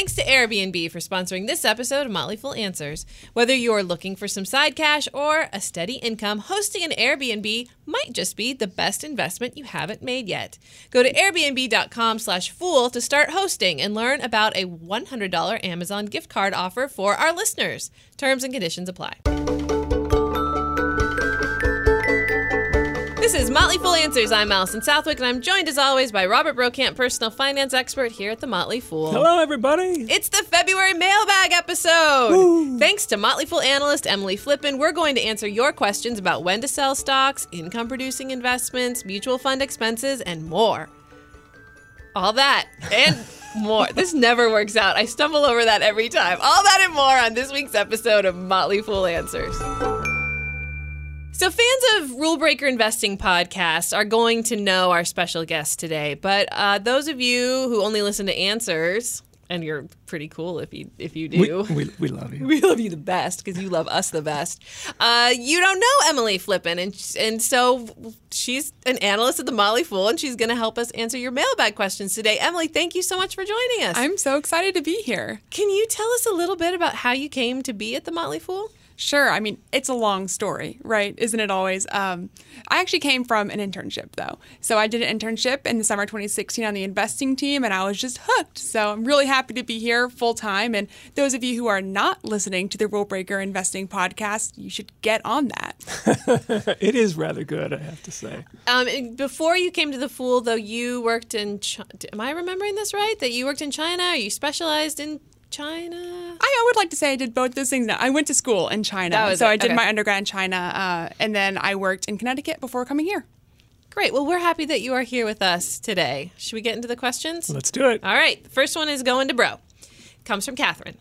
Thanks to Airbnb for sponsoring this episode of Motley Fool Answers. Whether you're looking for some side cash or a steady income, hosting an Airbnb might just be the best investment you haven't made yet. Go to airbnb.com/fool to start hosting and learn about a $100 Amazon gift card offer for our listeners. Terms and conditions apply. This is Motley Fool Answers. I'm Allison Southwick, and I'm joined as always by Robert Brokamp, personal finance expert here at the Motley Fool. Hello, everybody. It's the February mailbag episode. Woo. Thanks to Motley Fool analyst Emily Flippen, we're going to answer your questions about when to sell stocks, income producing investments, mutual fund expenses, and more. All that and more. this never works out. I stumble over that every time. All that and more on this week's episode of Motley Fool Answers. So, fans of Rule Breaker Investing podcast are going to know our special guest today. But uh, those of you who only listen to answers, and you're pretty cool if you if you do. We, we, we love you. We love you the best because you love us the best. Uh, you don't know Emily Flippen, and and so she's an analyst at the Motley Fool, and she's going to help us answer your mailbag questions today. Emily, thank you so much for joining us. I'm so excited to be here. Can you tell us a little bit about how you came to be at the Motley Fool? Sure. I mean, it's a long story, right? Isn't it always? Um, I actually came from an internship, though. So I did an internship in the summer 2016 on the investing team, and I was just hooked. So I'm really happy to be here full time. And those of you who are not listening to the Rule Breaker Investing podcast, you should get on that. it is rather good, I have to say. Um, before you came to the Fool, though, you worked in. Ch- Am I remembering this right? That you worked in China? you specialized in China? I, I would like to say I did both those things. Now I went to school in China, so it. I did okay. my undergrad in China, uh, and then I worked in Connecticut before coming here. Great. Well, we're happy that you are here with us today. Should we get into the questions? Let's do it. All right. The first one is going to Bro. Comes from Catherine.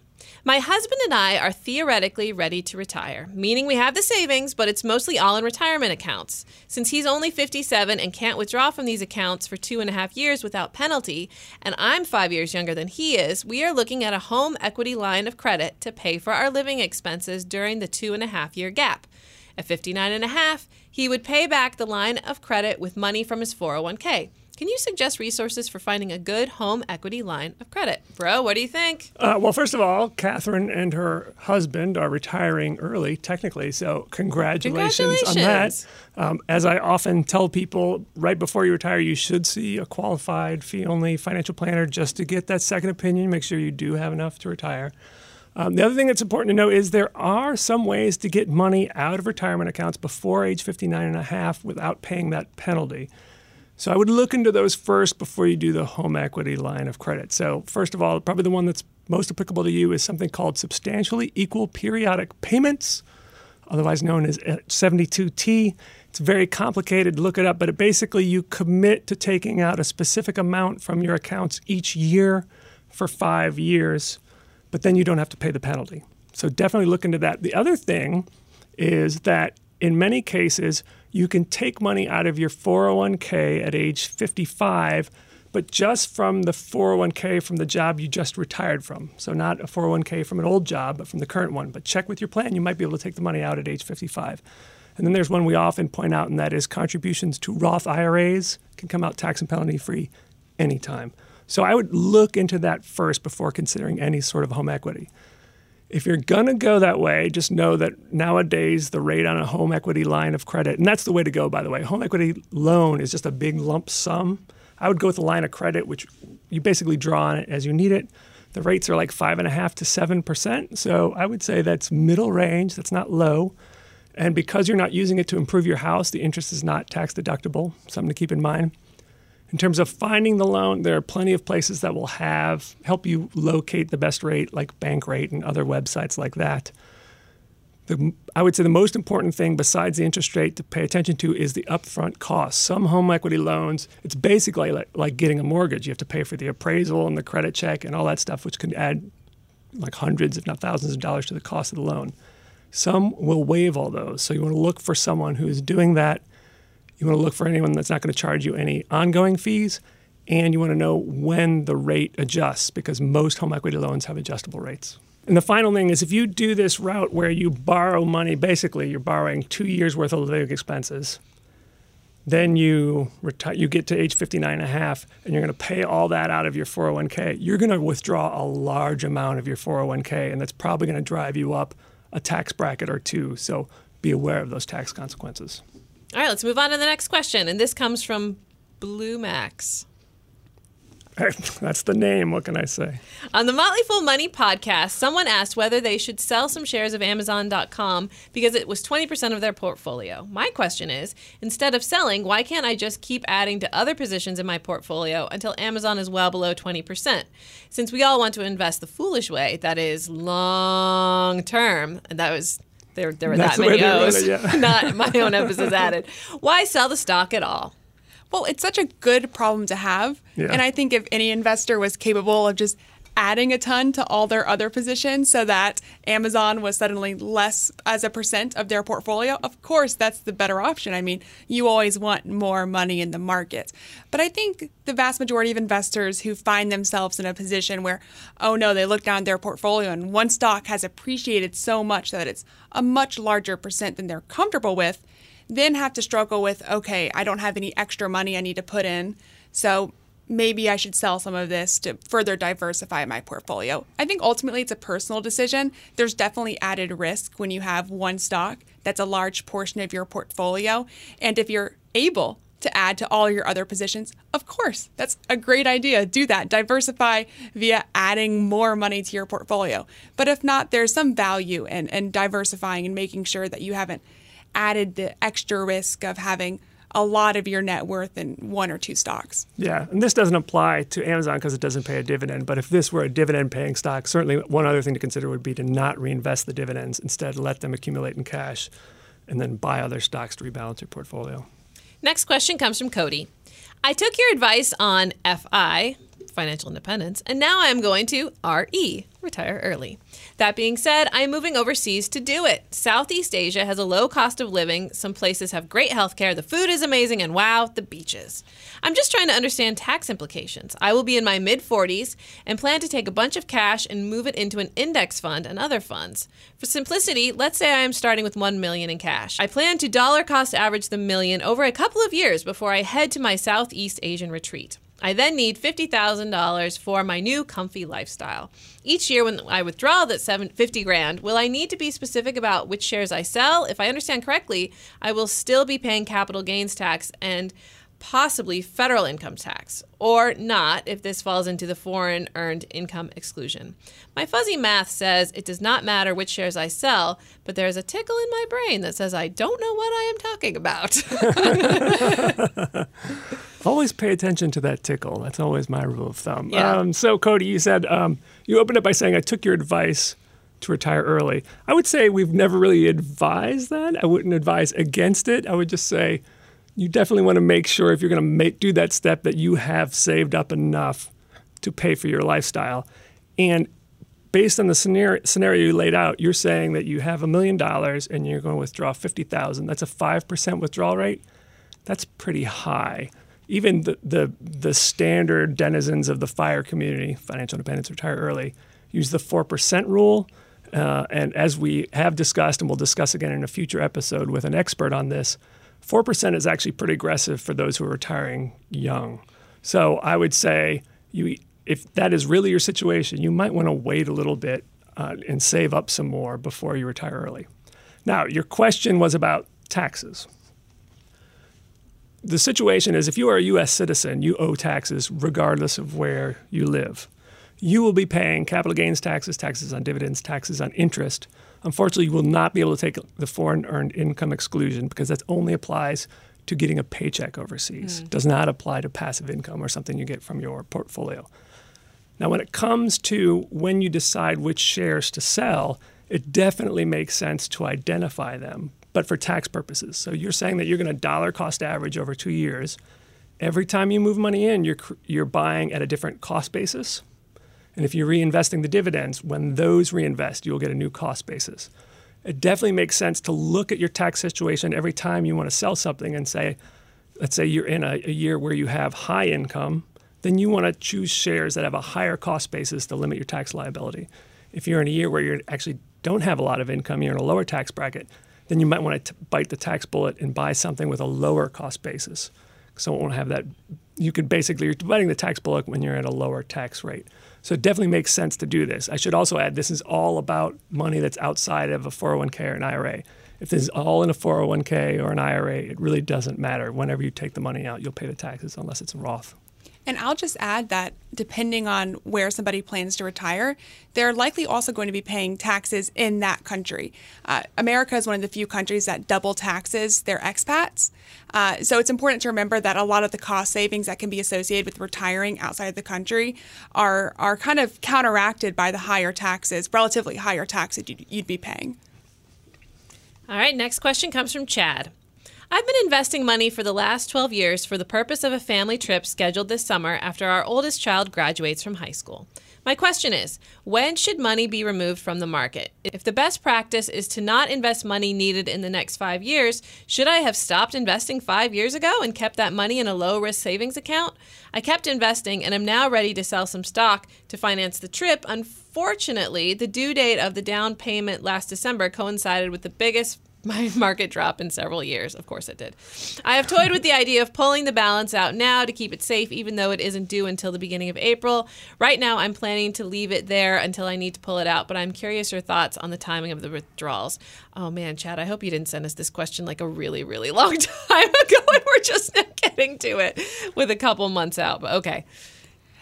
My husband and I are theoretically ready to retire, meaning we have the savings, but it's mostly all in retirement accounts. Since he's only 57 and can't withdraw from these accounts for two and a half years without penalty, and I'm five years younger than he is, we are looking at a home equity line of credit to pay for our living expenses during the two and a half year gap. At 59 and a half, he would pay back the line of credit with money from his 401k. Can you suggest resources for finding a good home equity line of credit? Bro, what do you think? Uh, well, first of all, Catherine and her husband are retiring early, technically, so congratulations, congratulations. on that. Um, as I often tell people, right before you retire, you should see a qualified fee only financial planner just to get that second opinion, make sure you do have enough to retire. Um, the other thing that's important to know is there are some ways to get money out of retirement accounts before age 59 and a half without paying that penalty. So I would look into those first before you do the home equity line of credit. So, first of all, probably the one that's most applicable to you is something called substantially equal periodic payments, otherwise known as 72T. It's very complicated, look it up, but it basically you commit to taking out a specific amount from your accounts each year for five years, but then you don't have to pay the penalty. So definitely look into that. The other thing is that in many cases, you can take money out of your 401k at age 55, but just from the 401k from the job you just retired from. So, not a 401k from an old job, but from the current one. But check with your plan. You might be able to take the money out at age 55. And then there's one we often point out, and that is contributions to Roth IRAs can come out tax and penalty free anytime. So, I would look into that first before considering any sort of home equity if you're going to go that way, just know that nowadays the rate on a home equity line of credit, and that's the way to go, by the way. Home equity loan is just a big lump sum. I would go with a line of credit, which you basically draw on it as you need it. The rates are like five and a half to seven percent. So I would say that's middle range. That's not low. And because you're not using it to improve your house, the interest is not tax deductible. Something to keep in mind. In terms of finding the loan, there are plenty of places that will have help you locate the best rate, like Bankrate and other websites like that. The, I would say the most important thing besides the interest rate to pay attention to is the upfront cost. Some home equity loans, it's basically like, like getting a mortgage. You have to pay for the appraisal and the credit check and all that stuff, which can add like hundreds, if not thousands of dollars to the cost of the loan. Some will waive all those. So you want to look for someone who is doing that you want to look for anyone that's not going to charge you any ongoing fees, and you want to know when the rate adjusts because most home equity loans have adjustable rates. And the final thing is if you do this route where you borrow money, basically you're borrowing two years worth of living expenses, then you retire, you get to age 59 and a half, and you're going to pay all that out of your 401k. You're going to withdraw a large amount of your 401k, and that's probably going to drive you up a tax bracket or two. So be aware of those tax consequences. All right, let's move on to the next question. And this comes from Blue Max. That's the name. What can I say? On the Motley Fool Money podcast, someone asked whether they should sell some shares of Amazon.com because it was 20% of their portfolio. My question is instead of selling, why can't I just keep adding to other positions in my portfolio until Amazon is well below 20%? Since we all want to invest the foolish way, that is long term, and that was there, there were That's that many O's, it, yeah. not my own emphasis added. Why sell the stock at all? Well, it's such a good problem to have. Yeah. And I think if any investor was capable of just adding a ton to all their other positions so that Amazon was suddenly less as a percent of their portfolio, of course, that's the better option. I mean, you always want more money in the market. But I think the vast majority of investors who find themselves in a position where, oh no, they look down their portfolio and one stock has appreciated so much that it's a much larger percent than they're comfortable with, then have to struggle with, okay, I don't have any extra money I need to put in. So maybe I should sell some of this to further diversify my portfolio. I think ultimately it's a personal decision. There's definitely added risk when you have one stock that's a large portion of your portfolio. And if you're able to add to all your other positions, of course, that's a great idea. Do that. Diversify via adding more money to your portfolio. But if not, there's some value in, in diversifying and making sure that you haven't added the extra risk of having a lot of your net worth in one or two stocks. Yeah, and this doesn't apply to Amazon because it doesn't pay a dividend. But if this were a dividend paying stock, certainly one other thing to consider would be to not reinvest the dividends. Instead, let them accumulate in cash and then buy other stocks to rebalance your portfolio. Next question comes from Cody. I took your advice on FI, financial independence, and now I am going to RE, retire early. That being said, I am moving overseas to do it. Southeast Asia has a low cost of living, some places have great healthcare, the food is amazing, and wow, the beaches. I'm just trying to understand tax implications. I will be in my mid 40s and plan to take a bunch of cash and move it into an index fund and other funds. For simplicity, let's say I am starting with 1 million in cash. I plan to dollar cost average the million over a couple of years before I head to my Southeast Asian retreat. I then need $50,000 for my new comfy lifestyle. Each year when I withdraw that seven, 50 grand, will I need to be specific about which shares I sell? If I understand correctly, I will still be paying capital gains tax and possibly federal income tax, or not if this falls into the foreign earned income exclusion. My fuzzy math says it does not matter which shares I sell, but there is a tickle in my brain that says I don't know what I am talking about. Always pay attention to that tickle. That's always my rule of thumb. Yeah. Um, so, Cody, you said um, you opened up by saying, I took your advice to retire early. I would say we've never really advised that. I wouldn't advise against it. I would just say you definitely want to make sure if you're going to make, do that step that you have saved up enough to pay for your lifestyle. And based on the scenario, scenario you laid out, you're saying that you have a million dollars and you're going to withdraw 50,000. That's a 5% withdrawal rate. That's pretty high. Even the, the, the standard denizens of the FIRE community, financial independence, retire early, use the 4% rule. Uh, and as we have discussed, and we'll discuss again in a future episode with an expert on this, 4% is actually pretty aggressive for those who are retiring young. So I would say you, if that is really your situation, you might want to wait a little bit uh, and save up some more before you retire early. Now, your question was about taxes. The situation is if you are a U.S. citizen, you owe taxes regardless of where you live. You will be paying capital gains taxes, taxes on dividends, taxes on interest. Unfortunately, you will not be able to take the foreign earned income exclusion because that only applies to getting a paycheck overseas. Mm. Does not apply to passive income or something you get from your portfolio. Now, when it comes to when you decide which shares to sell, it definitely makes sense to identify them, but for tax purposes. So you're saying that you're going to dollar cost average over two years. Every time you move money in, you're, you're buying at a different cost basis. And if you're reinvesting the dividends, when those reinvest, you'll get a new cost basis. It definitely makes sense to look at your tax situation every time you want to sell something and say, let's say you're in a, a year where you have high income, then you want to choose shares that have a higher cost basis to limit your tax liability. If you're in a year where you actually don't have a lot of income, you're in a lower tax bracket, then you might want to bite the tax bullet and buy something with a lower cost basis. So it won't have that. You can basically you're biting the tax bullet when you're at a lower tax rate. So it definitely makes sense to do this. I should also add this is all about money that's outside of a 401k or an IRA. If this is all in a 401k or an IRA, it really doesn't matter. Whenever you take the money out, you'll pay the taxes unless it's a Roth. And I'll just add that depending on where somebody plans to retire, they're likely also going to be paying taxes in that country. Uh, America is one of the few countries that double taxes their expats. Uh, so it's important to remember that a lot of the cost savings that can be associated with retiring outside of the country are, are kind of counteracted by the higher taxes, relatively higher taxes you'd, you'd be paying. All right, next question comes from Chad. I've been investing money for the last 12 years for the purpose of a family trip scheduled this summer after our oldest child graduates from high school. My question is when should money be removed from the market? If the best practice is to not invest money needed in the next five years, should I have stopped investing five years ago and kept that money in a low risk savings account? I kept investing and am now ready to sell some stock to finance the trip. Unfortunately, the due date of the down payment last December coincided with the biggest my market drop in several years. Of course it did. I have toyed with the idea of pulling the balance out now to keep it safe, even though it isn't due until the beginning of April. Right now, I'm planning to leave it there until I need to pull it out, but I'm curious your thoughts on the timing of the withdrawals. Oh man, Chad, I hope you didn't send us this question like a really, really long time ago and we're just now getting to it with a couple months out, but okay.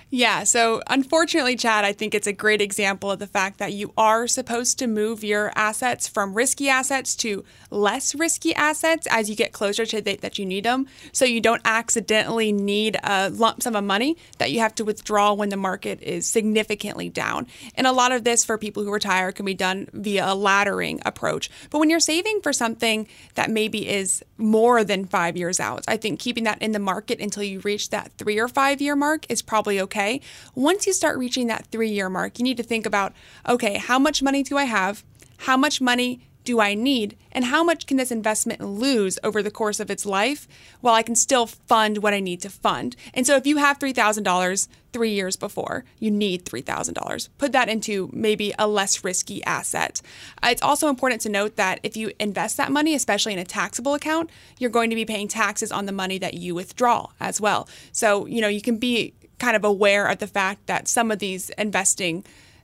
Yeah, so unfortunately, Chad, I think it's a great example of the fact that you are supposed to move your assets from risky assets to less risky assets as you get closer to the date that you need them. So you don't accidentally need a lump sum of money that you have to withdraw when the market is significantly down. And a lot of this for people who retire can be done via a laddering approach. But when you're saving for something that maybe is more than five years out, I think keeping that in the market until you reach that three or five year mark is probably okay okay. Once you start reaching that three year mark, you need to think about okay, how much money do I have? How much money do I need? And how much can this investment lose over the course of its life while I can still fund what I need to fund? And so if you have $3,000 three years before, you need $3,000. Put that into maybe a less risky asset. Uh, it's also important to note that if you invest that money, especially in a taxable account, you're going to be paying taxes on the money that you withdraw as well. So, you know, you can be kind of aware of the fact that some of these investing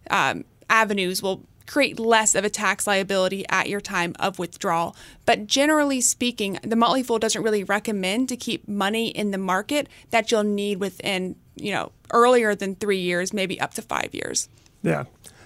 um, avenues will create less of a tax liability at your time of withdrawal. But generally speaking, the Motley Fool doesn't really recommend to keep money in the market that you'll need within, you know, earlier than three years, maybe up to five years. Yeah.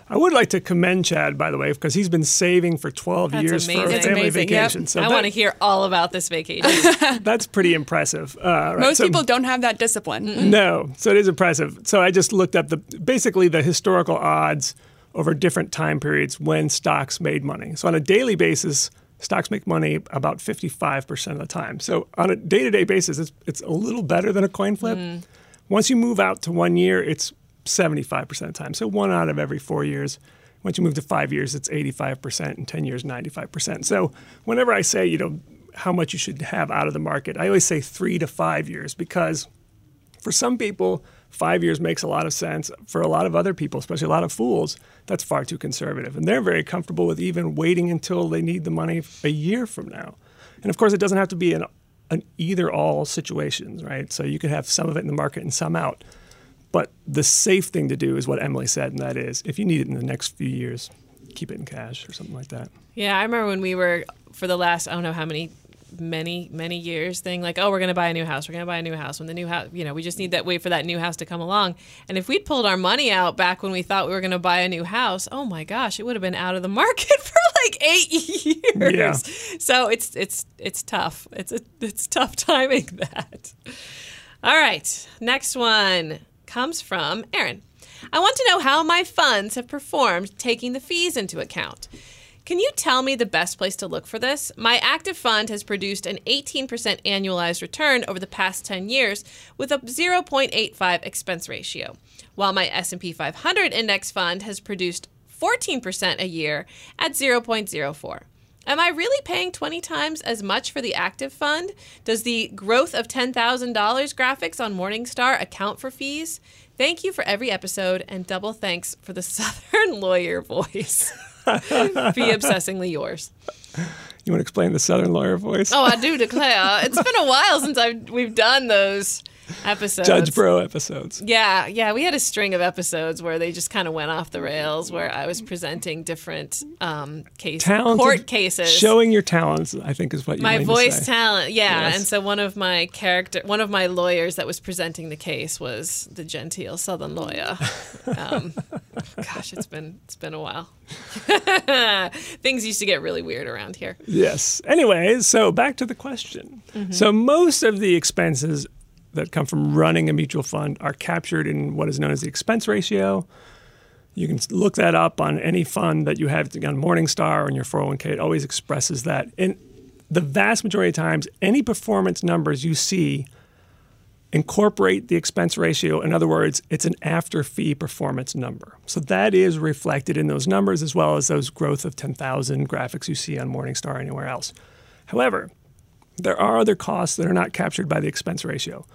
I would like to commend Chad, by the way, because he's been saving for 12 that's years amazing. for a family amazing. vacation. Yep. So I that, want to hear all about this vacation. that's pretty impressive. Uh, right. Most so, people don't have that discipline. No, so it is impressive. So I just looked up the basically the historical odds over different time periods when stocks made money. So on a daily basis, stocks make money about 55% of the time. So on a day-to-day basis, it's, it's a little better than a coin flip. Once you move out to one year, it's 75% of the time. So one out of every four years. Once you move to five years, it's 85%, and 10 years, 95%. So whenever I say, you know, how much you should have out of the market, I always say three to five years because for some people, five years makes a lot of sense. For a lot of other people, especially a lot of fools, that's far too conservative. And they're very comfortable with even waiting until they need the money a year from now. And of course, it doesn't have to be an, an either all situations, right? So you could have some of it in the market and some out. But the safe thing to do is what Emily said, and that is if you need it in the next few years, keep it in cash or something like that. yeah, I remember when we were for the last I don't know how many many many years thing like oh we're going to buy a new house we're going to buy a new house when the new house you know we just need that wait for that new house to come along. And if we'd pulled our money out back when we thought we were going to buy a new house oh my gosh it would have been out of the market for like 8 years. Yeah. so it's it's it's tough. It's a, it's tough timing that. All right next one comes from Aaron I want to know how my funds have performed taking the fees into account. Can you tell me the best place to look for this? My active fund has produced an 18% annualized return over the past 10 years with a 0.85 expense ratio, while my S&P 500 index fund has produced 14% a year at 0.04. Am I really paying 20 times as much for the active fund? Does the growth of $10,000 graphics on Morningstar account for fees? Thank you for every episode and double thanks for the Southern lawyer voice. Be obsessingly yours. You want to explain the Southern lawyer voice? Oh, I do declare. It's been a while since I've we've done those episodes. Judge Bro episodes. Yeah, yeah, we had a string of episodes where they just kind of went off the rails, where I was presenting different um, case Talented, court cases, Showing your talents, I think, is what you my voice talent. Yeah, Yes. and so one of my character, one of my lawyers that was presenting the case was the genteel Southern lawyer. Um, gosh, it's been it's been a while. Things used to get really weird around here. Yes. Anyways, so back to the question. So most of the expenses that come from running a mutual fund are captured in what is known as the expense ratio. You can look that up on any fund that you have on Morningstar or in your 401k. It always expresses that. And the vast majority of times, any performance numbers you see incorporate the expense ratio. In other words, it's an after fee performance number. So that is reflected in those numbers as well as those growth of 10,000 graphics you see on Morningstar or anywhere else. However, there are other costs that are not captured by the expense ratio.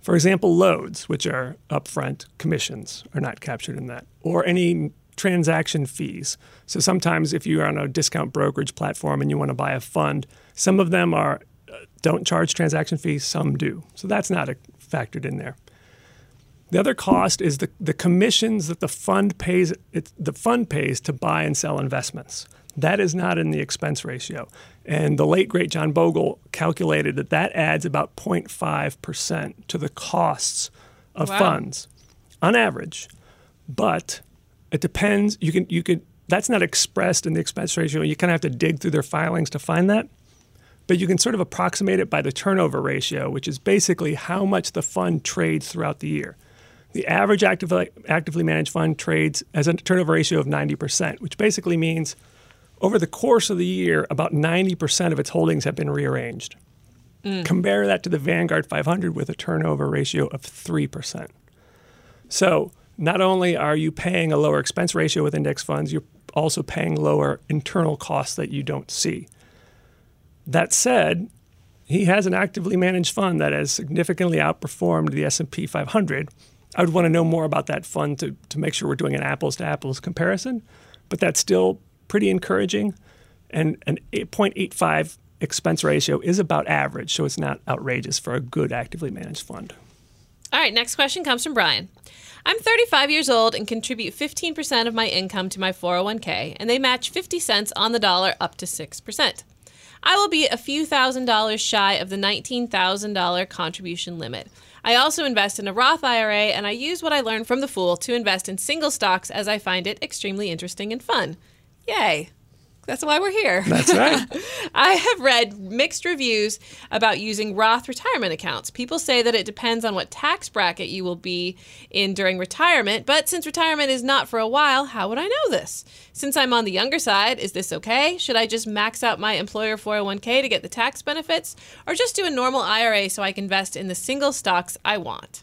For example, loads, which are upfront commissions, are not captured in that, or any transaction fees. So sometimes, if you're on a discount brokerage platform and you want to buy a fund, some of them are uh, don't charge transaction fees, some do. So that's not a, factored in there. The other cost is the, the commissions that the fund pays. It, the fund pays to buy and sell investments. That is not in the expense ratio. And the late great John Bogle calculated that that adds about 0.5% to the costs of Wow. funds on average. But it depends. You can you could that's not expressed in the expense ratio. You kind of have to dig through their filings to find that. But you can sort of approximate it by the turnover ratio, which is basically how much the fund trades throughout the year. The average actively, actively managed fund trades as a turnover ratio of 90%, which basically means over the course of the year, about 90% of its holdings have been rearranged. Mm. Compare that to the Vanguard 500 with a turnover ratio of 3%. So not only are you paying a lower expense ratio with index funds, you're also paying lower internal costs that you don't see. That said, he has an actively managed fund that has significantly outperformed the S&P 500. I would want to know more about that fund to, to make sure we're doing an apples to apples comparison, but that's still pretty encouraging. And an 8.85 expense ratio is about average, so it's not outrageous for a good actively managed fund. All right, next question comes from Brian. I'm 35 years old and contribute 15% of my income to my 401k, and they match 50 cents on the dollar up to 6%. I will be a few thousand dollars shy of the $19,000 contribution limit. I also invest in a Roth IRA, and I use what I learned from the Fool to invest in single stocks as I find it extremely interesting and fun. Yay! That's why we're here. That's right. I have read mixed reviews about using Roth retirement accounts. People say that it depends on what tax bracket you will be in during retirement, but since retirement is not for a while, how would I know this? Since I'm on the younger side, is this okay? Should I just max out my employer 401k to get the tax benefits, or just do a normal IRA so I can invest in the single stocks I want?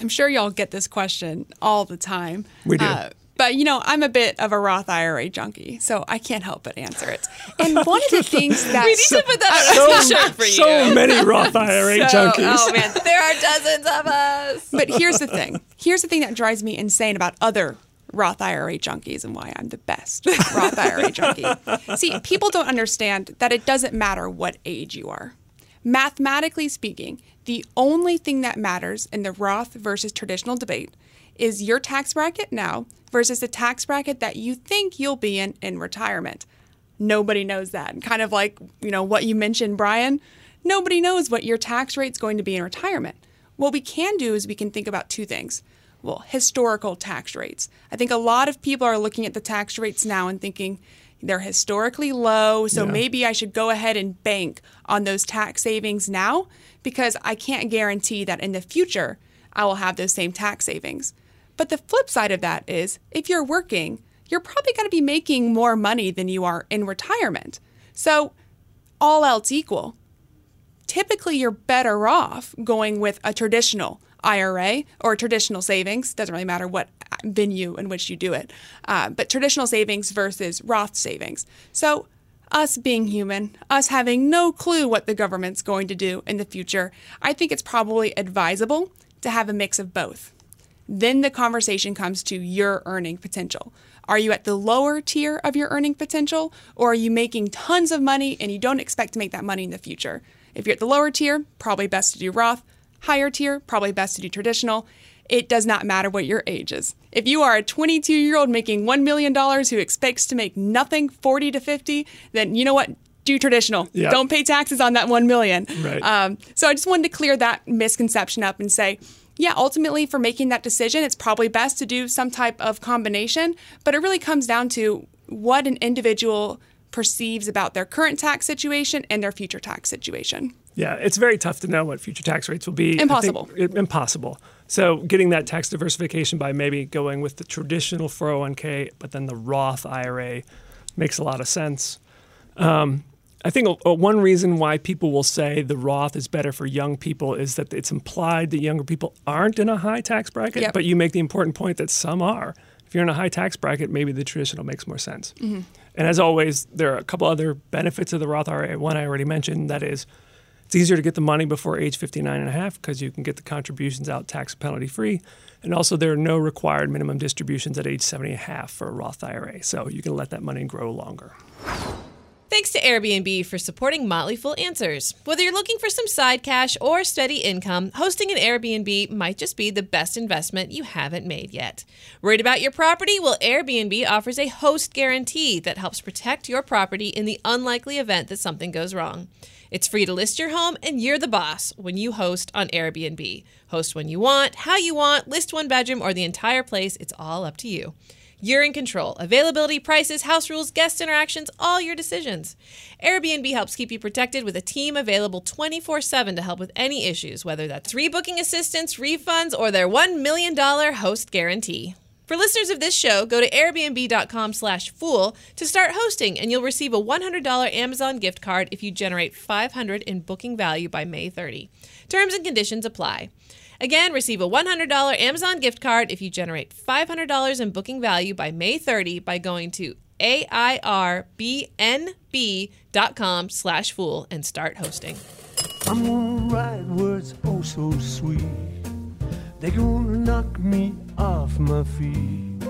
I'm sure y'all get this question all the time. We do. Uh, but you know, I'm a bit of a Roth IRA junkie, so I can't help but answer it. And one of the things that We need to put that on a t-shirt for you. so many Roth IRA So- junkies. Oh man, there are dozens of us. but here's the thing. Here's the thing that drives me insane about other Roth IRA junkies and why I'm the best Roth IRA junkie. See, people don't understand that it doesn't matter what age you are. Mathematically speaking, the only thing that matters in the Roth versus traditional debate is your tax bracket now versus the tax bracket that you think you'll be in in retirement. Nobody knows that. And kind of like, you know, what you mentioned, Brian, nobody knows what your tax rate's going to be in retirement. What we can do is we can think about two things. Well, historical tax rates. I think a lot of people are looking at the tax rates now and thinking they're historically low, so Yeah. maybe I should go ahead and bank on those tax savings now because I can't guarantee that in the future I will have those same tax savings. But the flip side of that is if you're working, you're probably going to be making more money than you are in retirement. So, all else equal, typically you're better off going with a traditional IRA or traditional savings. Doesn't really matter what venue in which you do it, uh, but traditional savings versus Roth savings. So, us being human, us having no clue what the government's going to do in the future, I think it's probably advisable to have a mix of both. Then the conversation comes to your earning potential. Are you at the lower tier of your earning potential, or are you making tons of money and you don't expect to make that money in the future? If you're at the lower tier, probably best to do Roth. Higher tier, probably best to do traditional. It does not matter what your age is. If you are a 22 year old making $1 million who expects to make nothing 40 to 50, then you know what? Do traditional. Yep. Don't pay taxes on that 1 million. Right. Um, so I just wanted to clear that misconception up and say, yeah, ultimately for making that decision, it's probably best to do some type of combination, but it really comes down to what an individual perceives about their current tax situation and their future tax situation. Yeah, it's very tough to know what future tax rates will be. Think Impossible. it- impossible. So getting that tax diversification by maybe going with the traditional 401k, but then the Roth IRA makes a lot of sense. Um, I think uh, one reason why people will say the Roth is better for young people is that it's implied that younger people aren't in a high tax bracket, Yep. but you make the important point that some are. If you're in a high tax bracket, maybe the traditional makes more sense. And as always, there are a couple other benefits of the Roth IRA. One I already mentioned, that is it's easier to get the money before age 59 and a half because you can get the contributions out tax penalty free. And also, there are no required minimum distributions at age 70 and a half for a Roth IRA. So you can let that money grow longer. Thanks to Airbnb for supporting Motley Fool Answers. Whether you're looking for some side cash or steady income, hosting an Airbnb might just be the best investment you haven't made yet. Worried about your property? Well, Airbnb offers a host guarantee that helps protect your property in the unlikely event that something goes wrong. It's free to list your home, and you're the boss when you host on Airbnb. Host when you want, how you want, list one bedroom or the entire place. It's all up to you. You're in control. Availability, prices, house rules, guest interactions, all your decisions. Airbnb helps keep you protected with a team available 24 7 to help with any issues, whether that's rebooking assistance, refunds, or their $1 million host guarantee. For listeners of this show, go to airbnb.com slash fool to start hosting, and you'll receive a $100 Amazon gift card if you generate 500 in booking value by May 30. Terms and conditions apply. Again, receive a $100 Amazon gift card if you generate $500 in booking value by May 30 by going to airbnb.com slash fool and start hosting. I'm gonna write words oh so sweet. They're gonna knock me off my feet.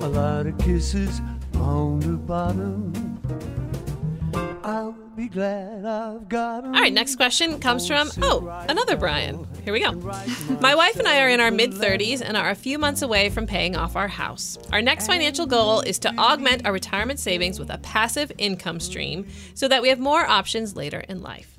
A lot of kisses on the bottom. I'll be glad I've got. All right, next question comes from, oh, another Brian. Here we go. My wife and I are in our mid 30s and are a few months away from paying off our house. Our next financial goal is to augment our retirement savings with a passive income stream so that we have more options later in life.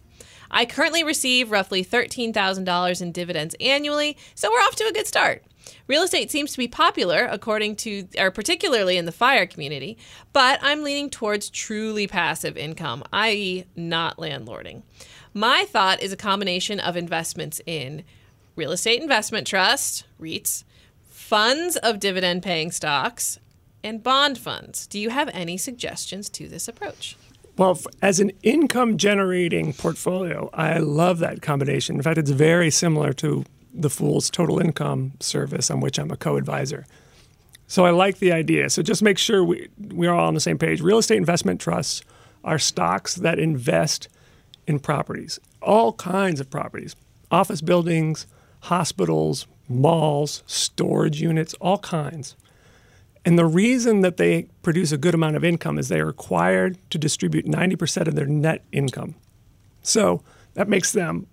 I currently receive roughly $13,000 in dividends annually, so we're off to a good start. Real estate seems to be popular, according to, or particularly in the fire community, but I'm leaning towards truly passive income, i.e., not landlording. My thought is a combination of investments in real estate investment trust, REITs, funds of dividend paying stocks, and bond funds. Do you have any suggestions to this approach? Well, as an income generating portfolio, I love that combination. In fact, it's very similar to the Fool's total income service, on which I'm a co advisor. So I like the idea. So just make sure we, we're all on the same page. Real estate investment trusts are stocks that invest in properties, all kinds of properties, office buildings, hospitals, malls, storage units, all kinds. And the reason that they produce a good amount of income is they are required to distribute 90% of their net income. So that makes them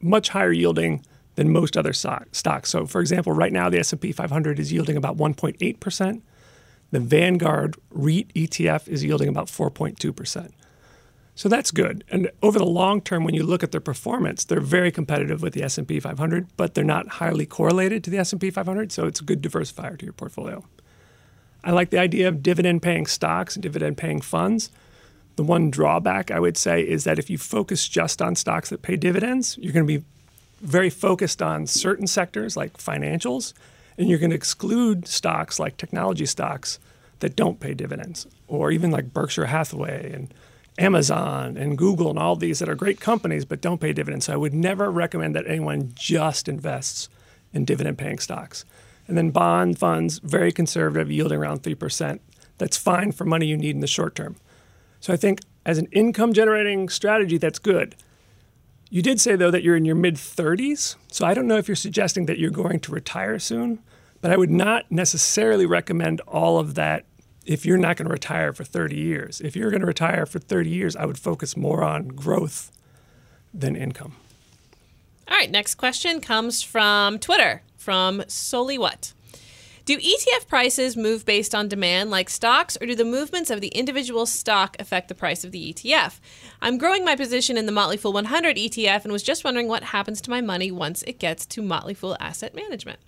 much higher yielding than most other stocks. So for example, right now the S&P 500 is yielding about 1.8%. The Vanguard REIT ETF is yielding about 4.2%. So that's good. And over the long term, when you look at their performance, they're very competitive with the S&P 500, but they're not highly correlated to the S&P 500. So it's a good diversifier to your portfolio. I like the idea of dividend paying stocks and dividend paying funds. The one drawback I would say is that if you focus just on stocks that pay dividends, you're going to be very focused on certain sectors like financials, and you're going to exclude stocks like technology stocks that don't pay dividends, or even like Berkshire Hathaway and Amazon and Google and all these that are great companies but don't pay dividends. So I would never recommend that anyone just invests in dividend paying stocks. And then bond funds, very conservative, yielding around 3%. That's fine for money you need in the short term. So I think as an income generating strategy, that's good. You did say, though, that you're in your mid 30s. So I don't know if you're suggesting that you're going to retire soon. But I would not necessarily recommend all of that if you're not going to retire for 30 years. If you're going to retire for 30 years, I would focus more on growth than income. All right, next question comes from Twitter from Solely What. Do ETF prices move based on demand like stocks, or do the movements of the individual stock affect the price of the ETF? I'm growing my position in the Motley Fool 100 ETF and was just wondering what happens to my money once it gets to Motley Fool Asset Management.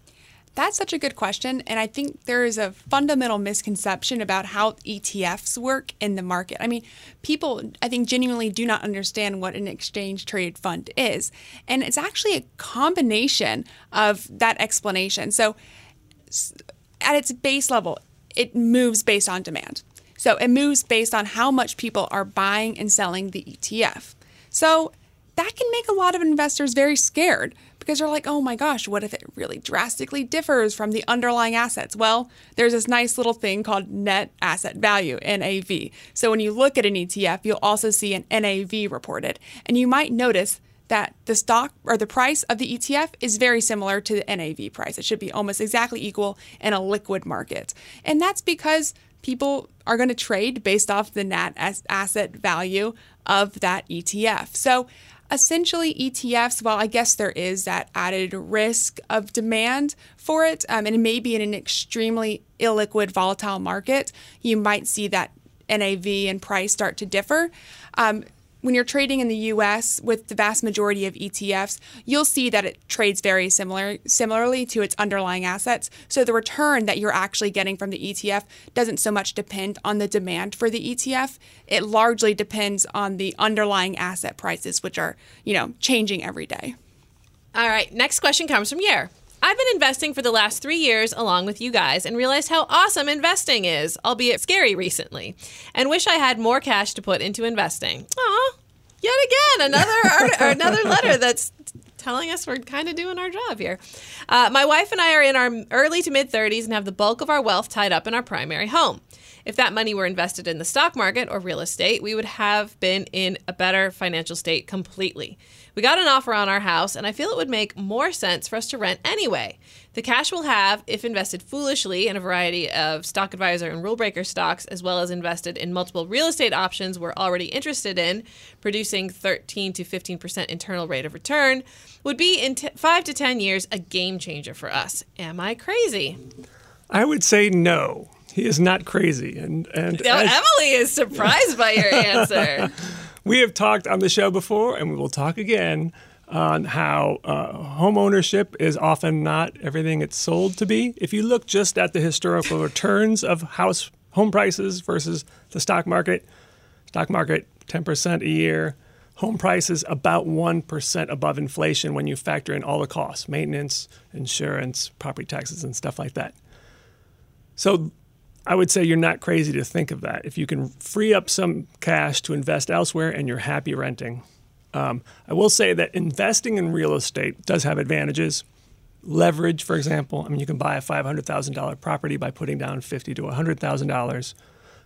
That's such a good question. And I think there is a fundamental misconception about how ETFs work in the market. I mean, people, I think, genuinely do not understand what an exchange traded fund is. And it's actually a combination of that explanation. So, at its base level, it moves based on demand. So, it moves based on how much people are buying and selling the ETF. So, that can make a lot of investors very scared because they're like, oh my gosh, what if it really drastically differs from the underlying assets? Well, there's this nice little thing called net asset value, NAV. So when you look at an ETF, you'll also see an NAV reported. And you might notice that the stock or the price of the ETF is very similar to the NAV price. It should be almost exactly equal in a liquid market. And that's because people are going to trade based off the net asset value of that ETF. So essentially ETFs, while I guess there is that added risk of demand for it, um, and it may be in an extremely illiquid, volatile market, you might see that NAV and price start to differ. Um, when you're trading in the US with the vast majority of ETFs, you'll see that it trades very similar similarly to its underlying assets. So the return that you're actually getting from the ETF doesn't so much depend on the demand for the ETF. It largely depends on the underlying asset prices which are, you know, changing every day. All right, next question comes from Yair. I've been investing for the last three years along with you guys and realized how awesome investing is, albeit scary recently, and wish I had more cash to put into investing. Aw, yet again, another another letter that's telling us we're kind of doing our job here. Uh, my wife and I are in our early to mid 30s and have the bulk of our wealth tied up in our primary home. If that money were invested in the stock market or real estate, we would have been in a better financial state completely. We got an offer on our house, and I feel it would make more sense for us to rent anyway. The cash we'll have, if invested foolishly in a variety of stock advisor and rule breaker stocks, as well as invested in multiple real estate options we're already interested in, producing 13 to 15% internal rate of return, would be in t- five to 10 years a game changer for us. Am I crazy? I would say no. He is not crazy, and and now, as, Emily is surprised by your answer. We have talked on the show before, and we will talk again on how uh, home ownership is often not everything it's sold to be. If you look just at the historical returns of house home prices versus the stock market, stock market 10% a year, home prices about 1% above inflation when you factor in all the costs, maintenance, insurance, property taxes and stuff like that. So I would say you're not crazy to think of that. If you can free up some cash to invest elsewhere and you're happy renting. Um, I will say that investing in real estate does have advantages. Leverage, for example, I mean, you can buy a $500,000 property by putting down fifty to $100,000.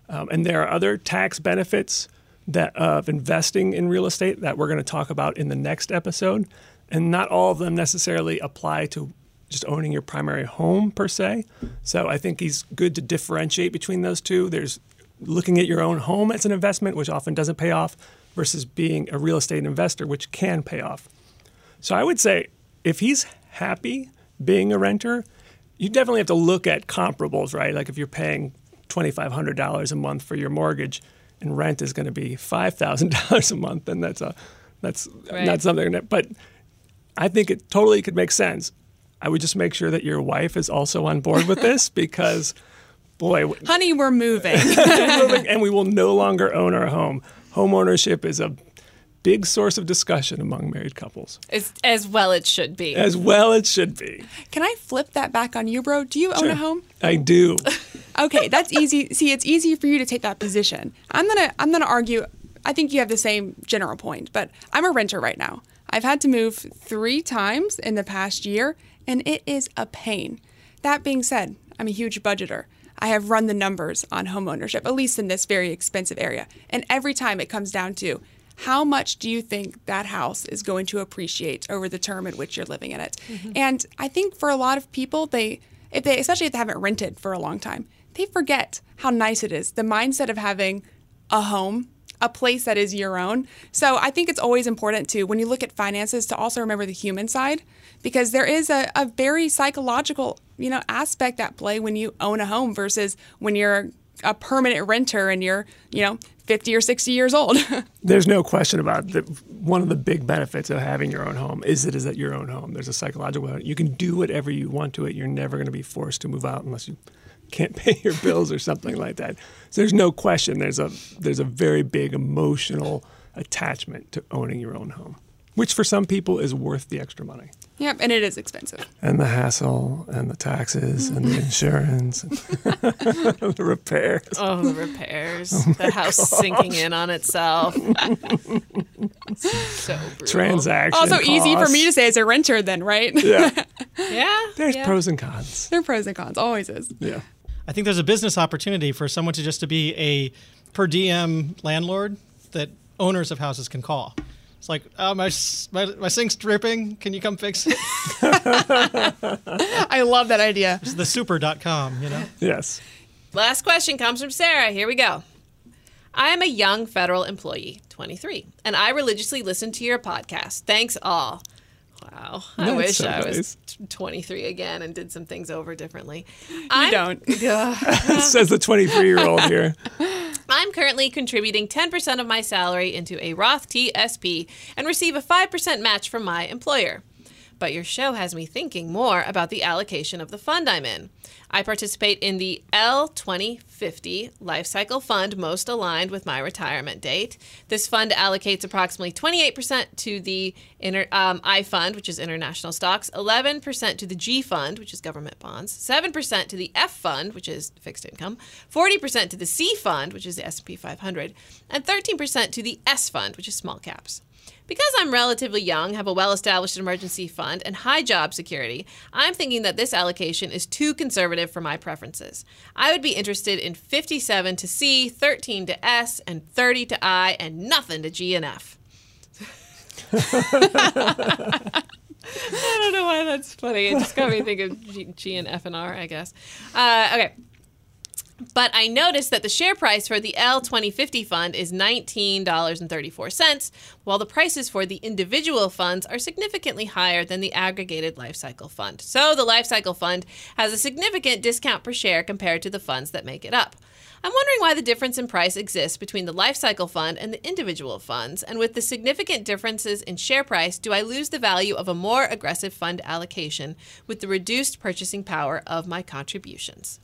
Um, and there are other tax benefits that of investing in real estate that we're going to talk about in the next episode. And not all of them necessarily apply to just owning your primary home per se. So I think he's good to differentiate between those two. There's looking at your own home as an investment, which often doesn't pay off, versus being a real estate investor, which can pay off. So I would say if he's happy being a renter, you definitely have to look at comparables, right? Like if you're paying $2,500 a month for your mortgage and rent is going to be $5,000 a month, then that's a that's right. not something that, but I think it totally could make sense. I would just make sure that your wife is also on board with this because, boy, honey, we're moving. and we will no longer own our home. Home ownership is a big source of discussion among married couples. As, as well it should be. As well it should be. Can I flip that back on you, bro? Do you own sure. a home? I do. okay, that's easy. See, it's easy for you to take that position. I'm gonna I'm gonna argue. I think you have the same general point, but I'm a renter right now. I've had to move three times in the past year, and it is a pain. That being said, I'm a huge budgeter. I have run the numbers on homeownership, at least in this very expensive area. And every time it comes down to how much do you think that house is going to appreciate over the term in which you're living in it? Mm-hmm. And I think for a lot of people, they if they, especially if they haven't rented for a long time, they forget how nice it is. The mindset of having a home, a place that is your own. So I think it's always important to, when you look at finances, to also remember the human side because there is a, a very psychological, you know, aspect at play when you own a home versus when you're a permanent renter and you're, you know, 50 or 60 years old. There's no question about that. One of the big benefits of having your own home is it is at your own home. There's a psychological. You can do whatever you want to it. You're never going to be forced to move out unless you can't pay your bills or something like that. So there's no question. There's a there's a very big emotional attachment to owning your own home, which for some people is worth the extra money. yep, and it is expensive. And the hassle and the taxes and the insurance and the repairs. Oh, the repairs. Oh the house sinking in on itself. so brutal. Transaction. Also easy for me to say as a renter then, right? Yeah. Yeah. There's yeah. pros and cons. there are pros and cons, always is. Yeah. I think there's a business opportunity for someone to just to be a per diem landlord that owners of houses can call. It's like, oh, my, my, my sink's dripping. Can you come fix it? I love that idea. It's the super.com, you know? Yes. Last question comes from Sarah. Here we go. I am a young federal employee, 23, and I religiously listen to your podcast. Thanks all. Wow. I wish so I was nice. t- 23 again and did some things over differently. You I'm, don't. Says the 23 year old here. I'm currently contributing 10% of my salary into a Roth TSP and receive a 5% match from my employer. But your show has me thinking more about the allocation of the fund I'm in. I participate in the L2050 Life Cycle Fund, most aligned with my retirement date. This fund allocates approximately 28% to the inter, um, I Fund, which is international stocks, 11% to the G Fund, which is government bonds, 7% to the F Fund, which is fixed income, 40% to the C Fund, which is the S&P 500, and 13% to the S Fund, which is small caps. Because I'm relatively young, have a well established emergency fund, and high job security, I'm thinking that this allocation is too conservative for my preferences. I would be interested in 57 to C, 13 to S, and 30 to I, and nothing to G and F. I don't know why that's funny. It just got me thinking of G, G and F and R, I guess. Uh, okay. But I noticed that the share price for the L2050 fund is $19.34, while the prices for the individual funds are significantly higher than the aggregated lifecycle fund. So the lifecycle fund has a significant discount per share compared to the funds that make it up. I'm wondering why the difference in price exists between the lifecycle fund and the individual funds, and with the significant differences in share price, do I lose the value of a more aggressive fund allocation with the reduced purchasing power of my contributions?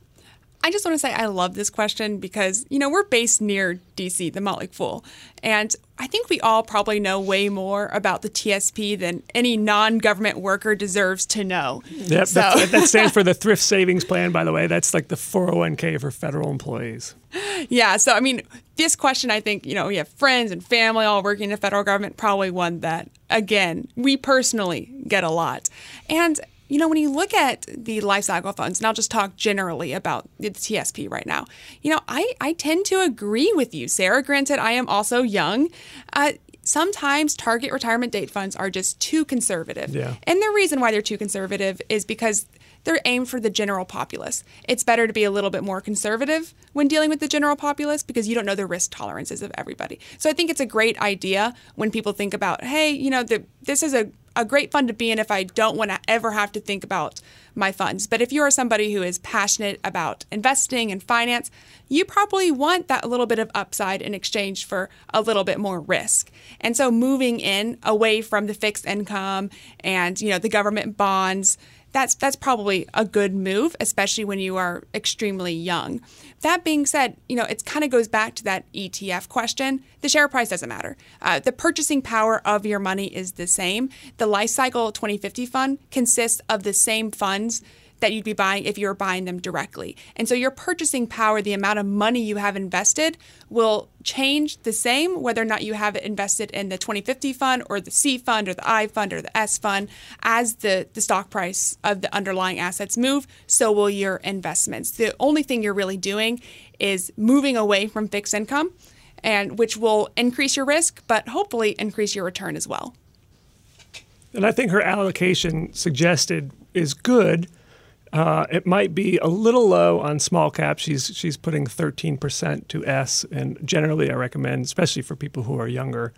I just want to say I love this question because, you know, we're based near DC, the Motley Fool. And I think we all probably know way more about the TSP than any non government worker deserves to know. Yep, So- that, that stands for the Thrift Savings Plan, by the way. That's like the 401k for federal employees. Yeah, so I mean, this question, I think, you know, we have friends and family all working in the federal government, probably one that, again, we personally get a lot. And, you know, when you look at the life cycle funds, and I'll just talk generally about the TSP right now, you know, I, I tend to agree with you, Sarah. Granted, I am also young. Uh, sometimes target retirement date funds are just too conservative. Yeah. And the reason why they're too conservative is because they're aimed for the general populace. It's better to be a little bit more conservative when dealing with the general populace because you don't know the risk tolerances of everybody. So I think it's a great idea when people think about, hey, you know, the, this is a, a great fund to be in if I don't want to ever have to think about my funds. But if you are somebody who is passionate about investing and finance, you probably want that little bit of upside in exchange for a little bit more risk. And so moving in away from the fixed income and, you know, the government bonds, that's that's probably a good move, especially when you are extremely young. That being said, you know it kind of goes back to that ETF question. The share price doesn't matter. Uh, the purchasing power of your money is the same. The Life Cycle 2050 fund consists of the same funds that you'd be buying if you were buying them directly. And so your purchasing power, the amount of money you have invested, will change the same whether or not you have it invested in the 2050 fund or the C fund or the I fund or the S fund. As the, the stock price of the underlying assets move, so will your investments. The only thing you're really doing is moving away from fixed income and which will increase your risk, but hopefully increase your return as well. And I think her allocation suggested is good. Uh, it might be a little low on small cap. She's she's putting 13% to S, and generally I recommend, especially for people who are younger,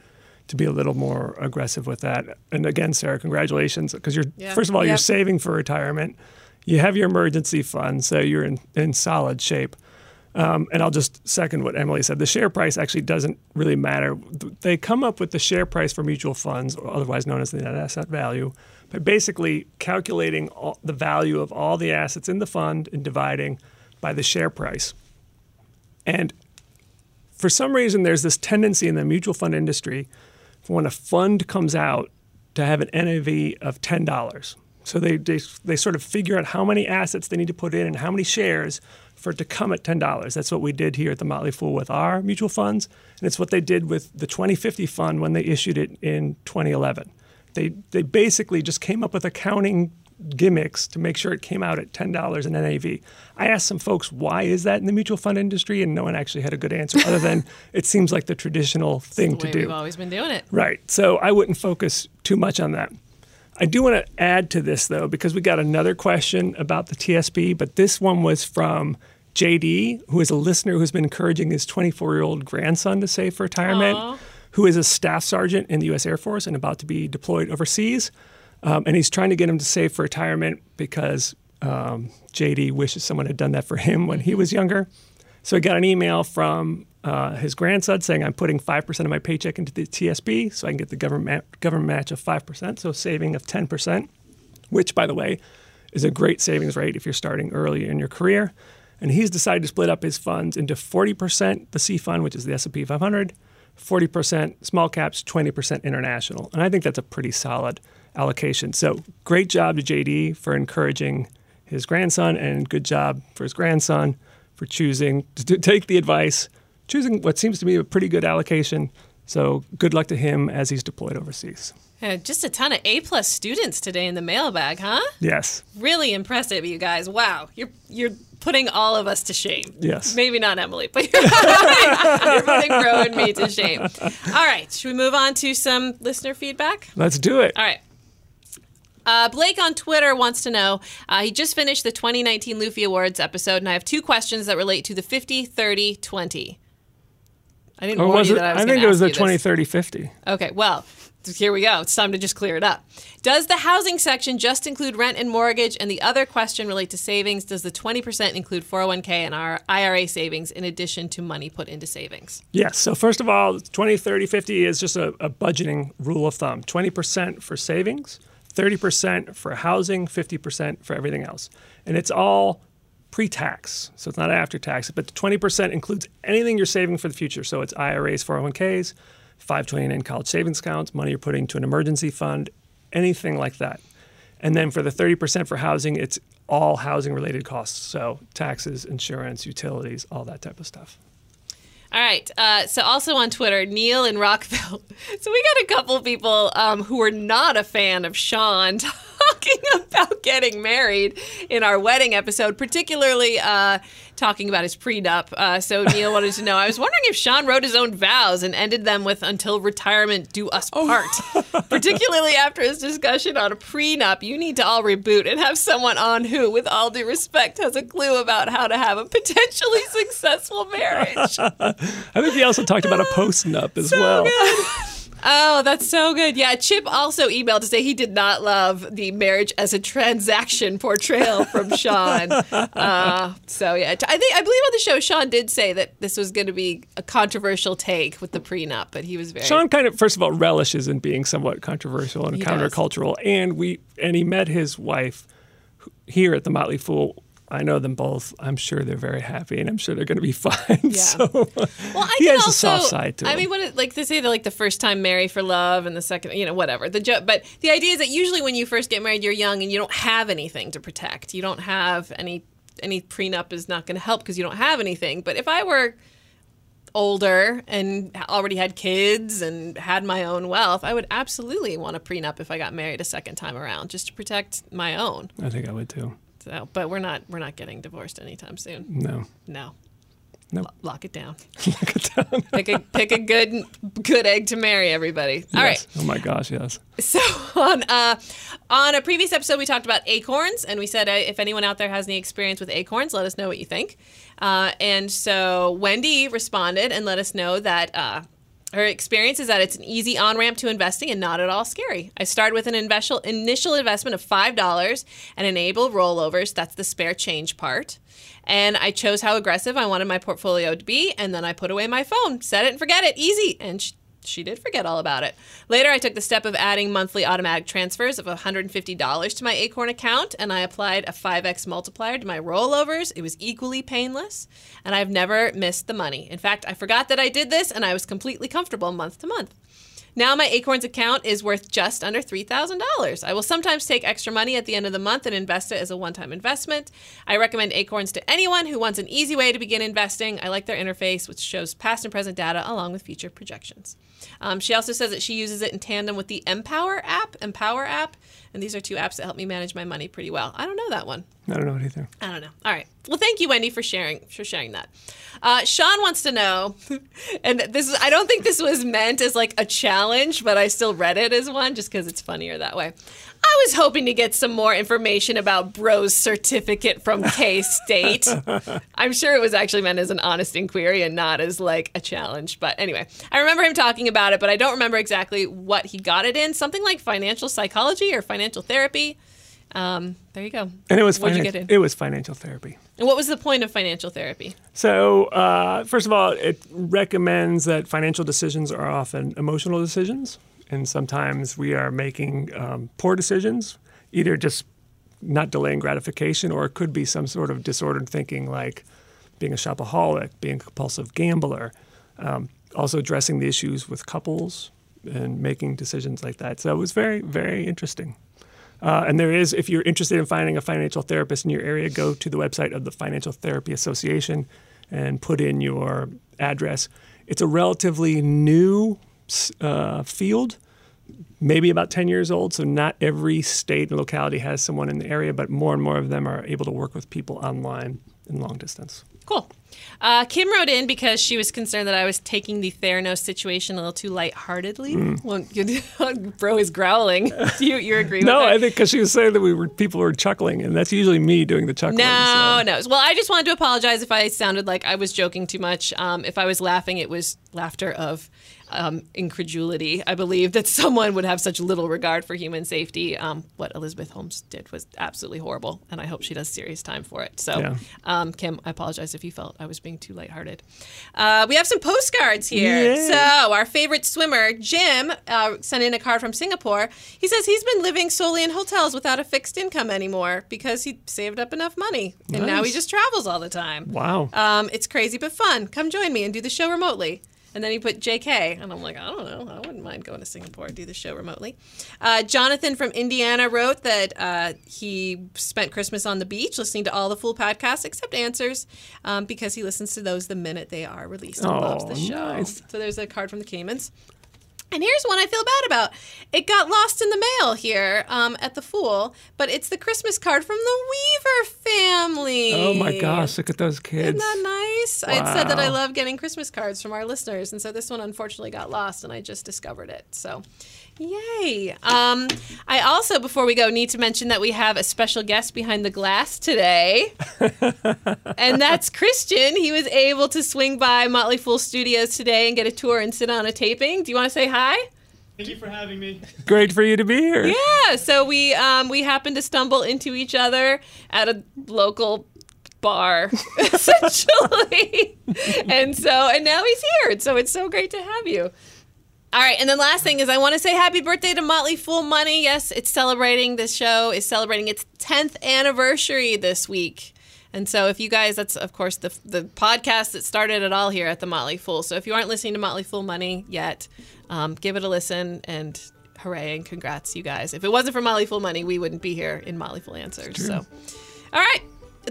to be a little more aggressive with that. And again, Sarah, congratulations because you're Yeah. first of all you're saving for retirement. You have your emergency fund, so you're in, in solid shape. Um, and I'll just second what Emily said. The share price actually doesn't really matter. They come up with the share price for mutual funds, or otherwise known as the net asset value, basically calculating all, the value of all the assets in the fund and dividing by the share price. And for some reason, there's this tendency in the mutual fund industry for when a fund comes out to have an NAV of $10. So they, they, they sort of figure out how many assets they need to put in and how many shares for it to come at $10. That's what we did here at the Motley Fool with our mutual funds. And it's what they did with the 2050 fund when they issued it in 2011. They, they basically just came up with accounting gimmicks to make sure it came out at $10 in NAV. I asked some folks, why is that in the mutual fund industry? And no one actually had a good answer other than it seems like the traditional thing The to do. we've always been doing it. Right. So I wouldn't focus too much on that. I do want to add to this though, because we got another question about the TSP, but this one was from JD, who is a listener who's been encouraging his 24 year old grandson to save for retirement, Aw. Who is a staff sergeant in the U.S. Air Force and about to be deployed overseas. Um, and he's trying to get him to save for retirement because um, JD wishes someone had done that for him when he was younger. So he got an email from uh, his grandson saying, I'm putting 5% of my paycheck into the TSP so I can get the government, government match of 5%, so saving of 10%, which, by the way, is a great savings rate if you're starting early in your career. And he's decided to split up his funds into 40% the C fund, which is the S&P 500, 40% small caps, 20% international. And I think that's a pretty solid allocation. So great job to JD for encouraging his grandson, and good job for his grandson for choosing to take the advice, choosing what seems to be a pretty good allocation. So good luck to him as he's deployed overseas. Uh, just a ton of A plus students today in the mailbag, huh? Yes. Really impressive, you guys. Wow, you're you're putting all of us to shame. Yes. Maybe not Emily, but you're putting, you're putting Bro and me to shame. All right, should we move on to some listener feedback? Let's do it. All right. Uh, Blake on Twitter wants to know. Uh, he just finished the 2019 Luffy Awards episode, and I have two questions that relate to the 50, 30, 20. I didn't Or warn you that I was I think it was the 20, 30, 50. Okay, well, here we go. It's time to just clear it up. Does the housing section just include rent and mortgage? And the other question relate to savings. Does the 20% include 401k and our IRA savings in addition to money put into savings? Yes. So first of all, 20, 30, 50 is just a, a budgeting rule of thumb. 20% for savings, 30% for housing, 50% for everything else. And it's all pre-tax. So it's not after tax, but the 20% includes anything you're saving for the future. So it's IRAs, 401ks, 529 college savings accounts, money you're putting to an emergency fund, anything like that. And then for the 30% for housing, it's all housing related costs. So taxes, insurance, utilities, all that type of stuff. All right. Uh, so also on Twitter, Neil in Rockville. So we got a couple people um, who are not a fan of Sean talking about getting married in our wedding episode, particularly uh, talking about his prenup. Uh, so Neil wanted to know. I was wondering if Sean wrote his own vows and ended them with "Until retirement do us part." particularly after his discussion on a prenup, you need to all reboot and have someone on who, with all due respect, has a clue about how to have a potentially successful marriage. I think he also talked about a post nup as well. Oh, that's so good. Yeah, Chip also emailed to say he did not love the marriage as a transaction portrayal from Sean. Uh, so yeah, I think I believe on the show Sean did say that this was going to be a controversial take with the prenup, but he was very Sean kind of, first of all, relishes in being somewhat controversial and He does. countercultural, and we and he met his wife here at the Motley Fool. I know them both. I'm sure they're very happy, and I'm sure they're going to be fine. Yeah. So Well, I he has also, a soft side to I him. mean, what it, like they say, they're like the first time marry for love, and the second, you know, whatever. The jo- but the idea is that usually when you first get married, you're young and you don't have anything to protect. You don't have any any prenup is not going to help because you don't have anything. But if I were older and already had kids and had my own wealth, I would absolutely want a prenup if I got married a second time around, just to protect my own. I think I would too. So, but we're not we're not getting divorced anytime soon. No. No. Nope. Lo- Lock it down. Lock it down. pick a pick a good good egg to marry everybody. All right. Yes. Oh my gosh, yes. So on uh, on a previous episode, we talked about acorns, and we said uh, if anyone out there has any experience with acorns, let us know what you think. Uh, and so Wendy responded and let us know that. Her experience is that it's an easy on ramp to investing and not at all scary. I started with an initial investment of five dollars and enable rollovers. That's the spare change part. And I chose how aggressive I wanted my portfolio to be, and then I put away my phone, set it and forget it, easy. And she did forget all about it. Later, I took the step of adding monthly automatic transfers of $150 to my Acorn account, and I applied a 5x multiplier to my rollovers. It was equally painless, and I've never missed the money. In fact, I forgot that I did this, and I was completely comfortable month to month. Now my Acorns account is worth just under $3,000. I will sometimes take extra money at the end of the month and invest it as a one time investment. I recommend Acorns to anyone who wants an easy way to begin investing. I like their interface, which shows past and present data along with future projections. Um, she also says that she uses it in tandem with the Empower app, Empower app, and these are two apps that help me manage my money pretty well. I don't know that one. I don't know anything. I don't know. All right. Well, thank you, Wendy, for sharing for sharing that. Uh, Sean wants to know, and this is I don't think this was meant as like a challenge, but I still read it as one just because it's funnier that way. I was hoping to get some more information about Bro's certificate from K State. I'm sure it was actually meant as an honest inquiry and not as like a challenge. But anyway, I remember him talking about it, but I don't remember exactly what he got it in. Something like financial psychology or financial therapy. Um, there you go. And it was What'd you finan- get in? it was financial therapy. And what was the point of financial therapy? So, uh, first of all, it recommends that financial decisions are often emotional decisions. And sometimes we are making um, poor decisions, either just not delaying gratification, or it could be some sort of disordered thinking like being a shopaholic, being a compulsive gambler, um, also addressing the issues with couples and making decisions like that. So it was very, very interesting. Uh, and there is, if you're interested in finding a financial therapist in your area, go to the website of the Financial Therapy Association and put in your address. It's a relatively new uh, field, maybe about 10 years old. So not every state and locality has someone in the area, but more and more of them are able to work with people online in long distance. Cool. Uh, Kim wrote in because she was concerned that I was taking the Theranos situation a little too lightheartedly. Well, bro is growling. Do you, you agree with that? No, I think because she was saying that we were people were chuckling, and that's usually me doing the chuckling. No, so. no. Well, I just wanted to apologize if I sounded like I was joking too much. Um, if I was laughing, it was laughter of um, incredulity. I believe that someone would have such little regard for human safety. Um, what Elizabeth Holmes did was absolutely horrible, and I hope she does serious time for it. So, Yeah. um, Kim, I apologize if you felt I was being too lighthearted. Uh, we have some postcards here. Yay. So, our favorite swimmer, Jim, uh, sent in a card from Singapore. He says he's been living solely in hotels without a fixed income anymore because he saved up enough money, and now he just travels all the time. Wow. Um, it's crazy but fun. Come join me and do the show remotely. And then he put JK, and I'm like, I don't know. I wouldn't mind going to Singapore and do the show remotely. Uh, Jonathan from Indiana wrote that uh, he spent Christmas on the beach listening to all the full podcasts except Answers um, because he listens to those the minute they are released and loves the Oh, show. nice. So there's a card from the Caymans. And here's one I feel bad about. It got lost in the mail here um, at the Fool, but it's the Christmas card from the Weaver family. oh my gosh, look at those kids. Isn't that nice? I had said that I love getting Christmas cards from our listeners, and so this one unfortunately got lost, and I just discovered it. So, yay! Um, I also, before we go, need to mention that we have a special guest behind the glass today, and that's Christian. He was able to swing by Motley Fool Studios today and get a tour and sit on a taping. Do you want to say hi? Thank you for having me. Great for you to be here. Yeah, so we um, we happened to stumble into each other at a local bar, essentially, and so and now he's here. So it's so great to have you. All right, and then last thing is I want to say happy birthday to Motley Fool Money. Yes, it's celebrating. This show is celebrating its 10th anniversary this week. And so if you guys, that's of course the the podcast that started it all here at the Motley Fool. So if you aren't listening to Motley Fool Money yet, um, give it a listen and hooray and congrats, you guys. If it wasn't for Motley Fool Money, we wouldn't be here in Motley Fool Answers. So, all right,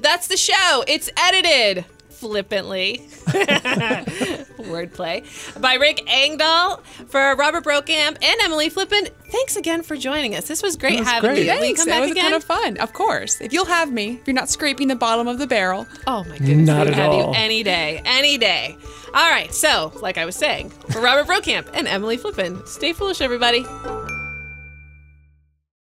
that's the show. It's edited. flippantly. Wordplay. By Rick Engdahl. For Robert Brokamp and Emily Flippen, thanks again for joining us. This was great was having great. you. Will you Thanks. come That back was again? a ton of fun. Of course. If you'll have me, if you're not scraping the bottom of the barrel. Oh my goodness. Not We'd at have all. you any day. Any day. All right. So, like I was saying, for Robert Brokamp and Emily Flippen, stay foolish, everybody.